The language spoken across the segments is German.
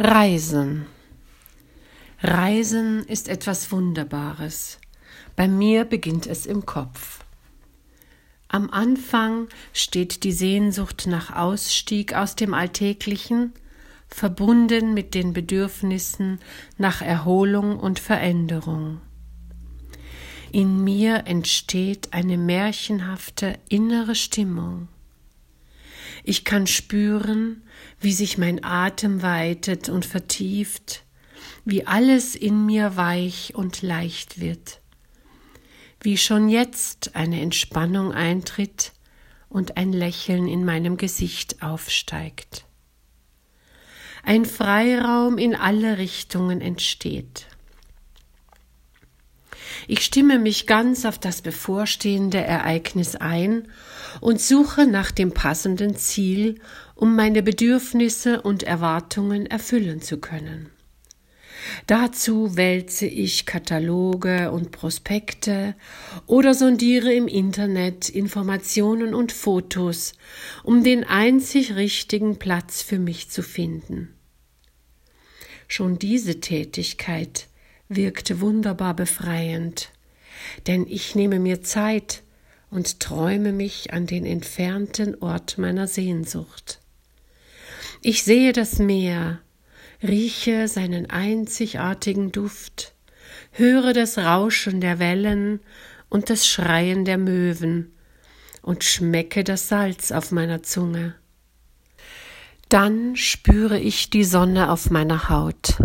Reisen. Reisen ist etwas Wunderbares. Bei mir beginnt es im Kopf. Am Anfang steht die Sehnsucht nach Ausstieg aus dem Alltäglichen, verbunden mit den Bedürfnissen nach Erholung und Veränderung. In mir entsteht eine märchenhafte innere Stimmung. Ich kann spüren, wie sich mein Atem weitet und vertieft, wie alles in mir weich und leicht wird, wie schon jetzt eine Entspannung eintritt und ein Lächeln in meinem Gesicht aufsteigt. Ein Freiraum in alle Richtungen entsteht. Ich stimme mich ganz auf das bevorstehende Ereignis ein und suche nach dem passenden Ziel, um meine Bedürfnisse und Erwartungen erfüllen zu können. Dazu wälze ich Kataloge und Prospekte oder sondiere im Internet Informationen und Fotos, um den einzig richtigen Platz für mich zu finden. Schon diese Tätigkeit wirkt wunderbar befreiend, denn ich nehme mir Zeit und träume mich an den entfernten Ort meiner Sehnsucht. Ich sehe das Meer, rieche seinen einzigartigen Duft, höre das Rauschen der Wellen und das Schreien der Möwen und schmecke das Salz auf meiner Zunge. Dann spüre ich die Sonne auf meiner Haut,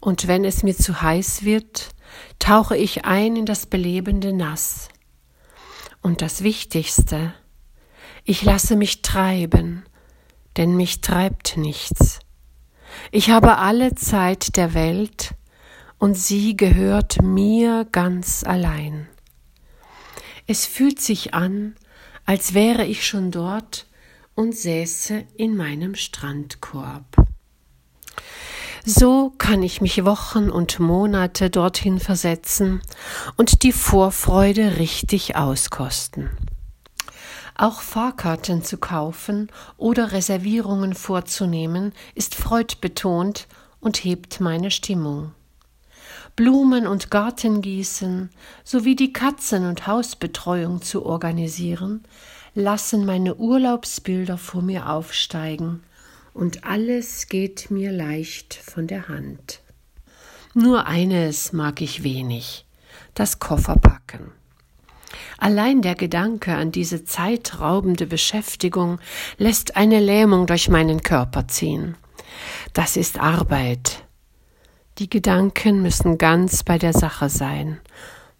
und wenn es mir zu heiß wird, tauche ich ein in das belebende Nass. Und das Wichtigste, ich lasse mich treiben, denn mich treibt nichts. Ich habe alle Zeit der Welt und sie gehört mir ganz allein. Es fühlt sich an, als wäre ich schon dort und säße in meinem Strandkorb. So kann ich mich Wochen und Monate dorthin versetzen und die Vorfreude richtig auskosten. Auch Fahrkarten zu kaufen oder Reservierungen vorzunehmen ist freudbetont und hebt meine Stimmung. Blumen und Gartengießen sowie die Katzen- und Hausbetreuung zu organisieren, lassen meine Urlaubsbilder vor mir aufsteigen und alles geht mir leicht von der Hand. Nur eines mag ich wenig, das Kofferpacken. Allein der Gedanke an diese zeitraubende Beschäftigung lässt eine Lähmung durch meinen Körper ziehen. Das ist Arbeit. Die Gedanken müssen ganz bei der Sache sein.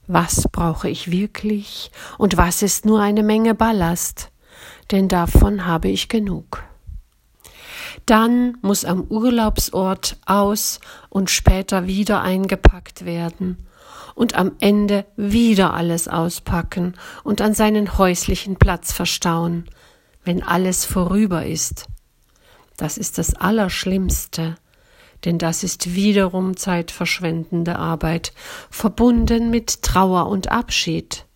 Was brauche ich wirklich und was ist nur eine Menge Ballast? Denn davon habe ich genug. Dann muss am Urlaubsort aus und später wieder eingepackt werden und am Ende wieder alles auspacken und an seinen häuslichen Platz verstauen, wenn alles vorüber ist. Das ist das Allerschlimmste, denn das ist wiederum zeitverschwendende Arbeit, verbunden mit Trauer und Abschied.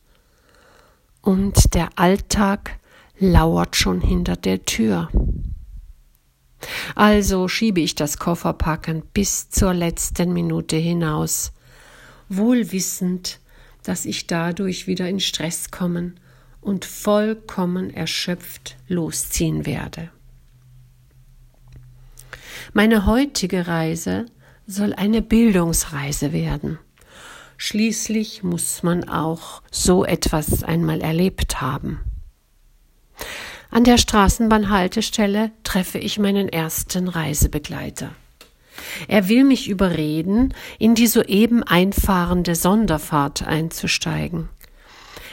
Und der Alltag lauert schon hinter der Tür. Also schiebe ich das Kofferpacken bis zur letzten Minute hinaus, wohl wissend, dass ich dadurch wieder in Stress kommen und vollkommen erschöpft losziehen werde. Meine heutige Reise soll eine Bildungsreise werden. Schließlich muss man auch so etwas einmal erlebt haben. An der Straßenbahnhaltestelle treffe ich meinen ersten Reisebegleiter. Er will mich überreden, in die soeben einfahrende Sonderfahrt einzusteigen.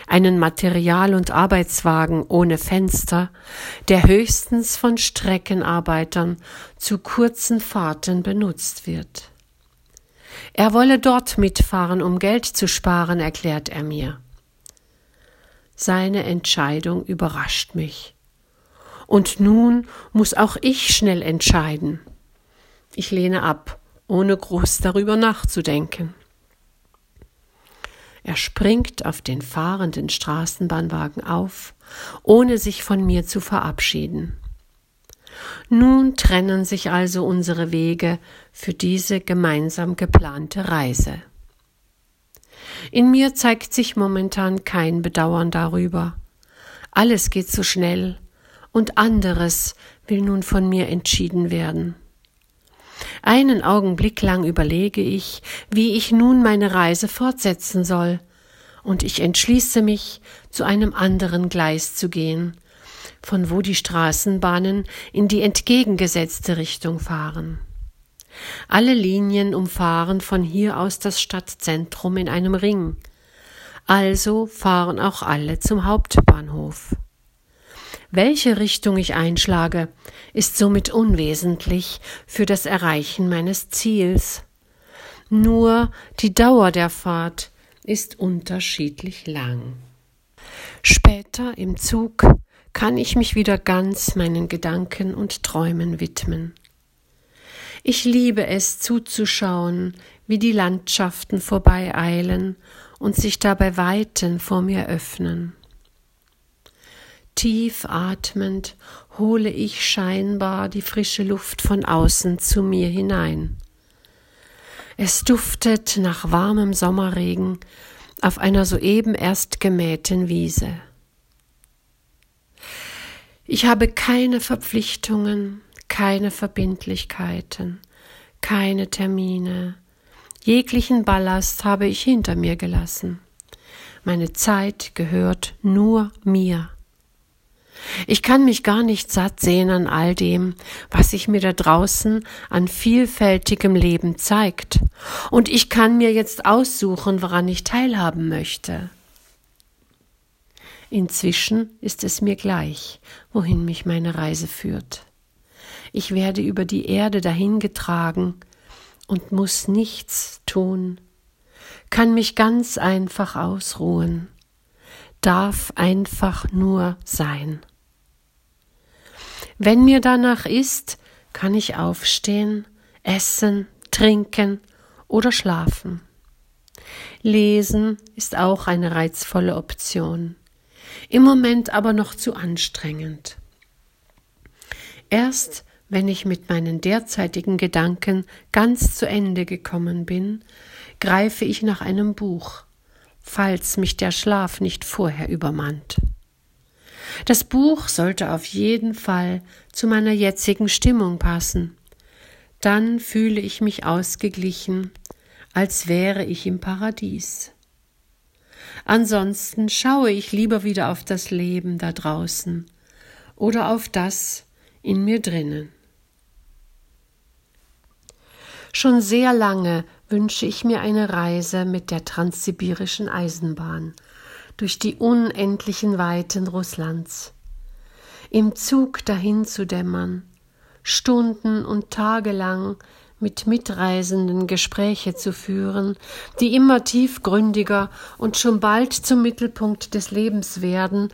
Einen Material- und Arbeitswagen ohne Fenster, der höchstens von Streckenarbeitern zu kurzen Fahrten benutzt wird. Er wolle dort mitfahren, um Geld zu sparen, erklärt er mir. Seine Entscheidung überrascht mich. Und nun muss auch ich schnell entscheiden. Ich lehne ab, ohne groß darüber nachzudenken. Er springt auf den fahrenden Straßenbahnwagen auf, ohne sich von mir zu verabschieden. Nun trennen sich also unsere Wege für diese gemeinsam geplante Reise. In mir zeigt sich momentan kein Bedauern darüber. Alles geht so schnell, und anderes will nun von mir entschieden werden. Einen Augenblick lang überlege ich, wie ich nun meine Reise fortsetzen soll, und ich entschließe mich, zu einem anderen Gleis zu gehen, von wo die Straßenbahnen in die entgegengesetzte Richtung fahren. Alle Linien umfahren von hier aus das Stadtzentrum in einem Ring, also fahren auch alle zum Hauptbahnhof. Welche Richtung ich einschlage, ist somit unwesentlich für das Erreichen meines Ziels. Nur die Dauer der Fahrt ist unterschiedlich lang. Später im Zug kann ich mich wieder ganz meinen Gedanken und Träumen widmen. Ich liebe es zuzuschauen, wie die Landschaften vorbeieilen und sich dabei Weiten vor mir öffnen. Tief atmend hole ich scheinbar die frische Luft von außen zu mir hinein. Es duftet nach warmem Sommerregen auf einer soeben erst gemähten Wiese. Ich habe keine Verpflichtungen, keine Verbindlichkeiten, keine Termine. Jeglichen Ballast habe ich hinter mir gelassen. Meine Zeit gehört nur mir. Ich kann mich gar nicht satt sehen an all dem, was sich mir da draußen an vielfältigem Leben zeigt, und ich kann mir jetzt aussuchen, woran ich teilhaben möchte. Inzwischen ist es mir gleich, wohin mich meine Reise führt. Ich werde über die Erde dahingetragen und muss nichts tun, kann mich ganz einfach ausruhen, darf einfach nur sein. Wenn mir danach ist, kann ich aufstehen, essen, trinken oder schlafen. Lesen ist auch eine reizvolle Option, im Moment aber noch zu anstrengend. Erst wenn ich mit meinen derzeitigen Gedanken ganz zu Ende gekommen bin, greife ich nach einem Buch, falls mich der Schlaf nicht vorher übermannt. Das Buch sollte auf jeden Fall zu meiner jetzigen Stimmung passen. Dann fühle ich mich ausgeglichen, als wäre ich im Paradies. Ansonsten schaue ich lieber wieder auf das Leben da draußen oder auf das in mir drinnen. Schon sehr lange wünsche ich mir eine Reise mit der transsibirischen Eisenbahn durch die unendlichen Weiten Russlands, im Zug dahin zu dämmern, Stunden und Tage lang mit Mitreisenden Gespräche zu führen, die immer tiefgründiger und schon bald zum Mittelpunkt des Lebens werden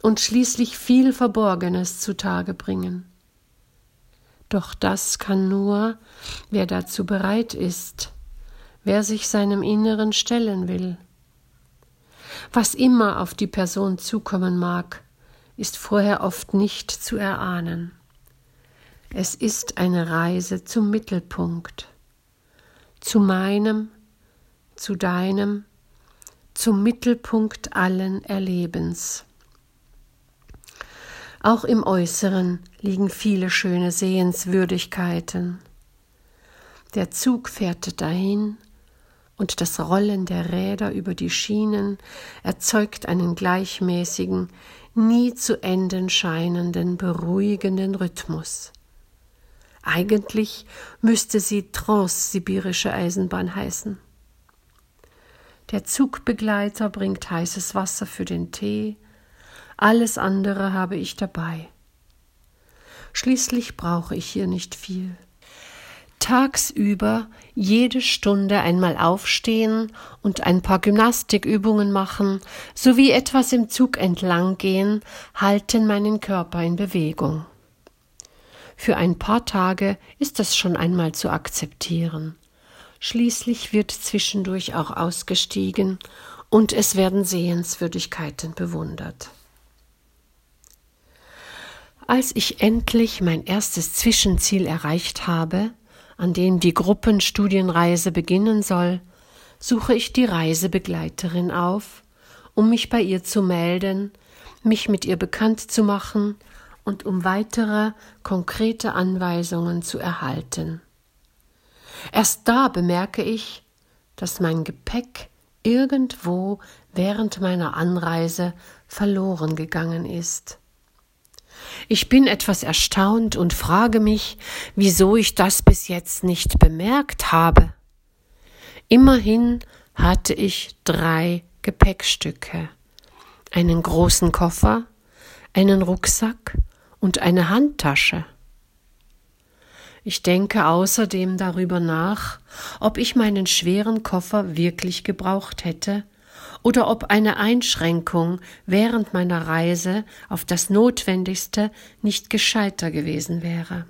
und schließlich viel Verborgenes zutage bringen. Doch das kann nur, wer dazu bereit ist, wer sich seinem Inneren stellen will. Was immer auf die Person zukommen mag, ist vorher oft nicht zu erahnen. Es ist eine Reise zum Mittelpunkt, zu meinem, zu deinem, zum Mittelpunkt allen Erlebens. Auch im Äußeren liegen viele schöne Sehenswürdigkeiten. Der Zug fährt dahin, und das Rollen der Räder über die Schienen erzeugt einen gleichmäßigen, nie zu enden scheinenden, beruhigenden Rhythmus. Eigentlich müsste sie Transsibirische Eisenbahn heißen. Der Zugbegleiter bringt heißes Wasser für den Tee, alles andere habe ich dabei. Schließlich brauche ich hier nicht viel tagsüber jede Stunde einmal aufstehen und ein paar Gymnastikübungen machen sowie etwas im Zug entlang gehen, halten meinen Körper in Bewegung. Für ein paar Tage ist das schon einmal zu akzeptieren. Schließlich wird zwischendurch auch ausgestiegen und es werden Sehenswürdigkeiten bewundert. Als ich endlich mein erstes Zwischenziel erreicht habe, an dem die Gruppenstudienreise beginnen soll, suche ich die Reisebegleiterin auf, um mich bei ihr zu melden, mich mit ihr bekannt zu machen und um weitere konkrete Anweisungen zu erhalten. Erst da bemerke ich, dass mein Gepäck irgendwo während meiner Anreise verloren gegangen ist. Ich bin etwas erstaunt und frage mich, wieso ich das bis jetzt nicht bemerkt habe. Immerhin hatte ich drei Gepäckstücke, einen großen Koffer, einen Rucksack und eine Handtasche. Ich denke außerdem darüber nach, ob ich meinen schweren Koffer wirklich gebraucht hätte oder ob eine Einschränkung während meiner Reise auf das Notwendigste nicht gescheiter gewesen wäre.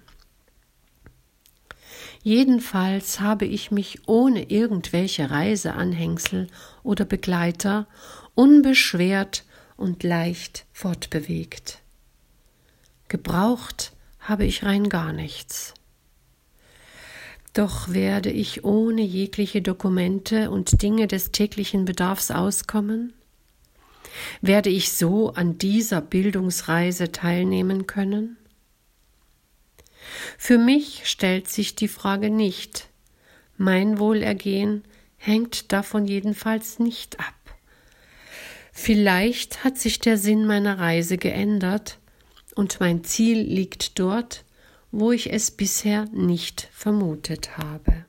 Jedenfalls habe ich mich ohne irgendwelche Reiseanhängsel oder Begleiter unbeschwert und leicht fortbewegt. Gebraucht habe ich rein gar nichts. Doch werde ich ohne jegliche Dokumente und Dinge des täglichen Bedarfs auskommen? Werde ich so an dieser Bildungsreise teilnehmen können? Für mich stellt sich die Frage nicht. Mein Wohlergehen hängt davon jedenfalls nicht ab. Vielleicht hat sich der Sinn meiner Reise geändert und mein Ziel liegt dort, wo ich es bisher nicht vermutet habe.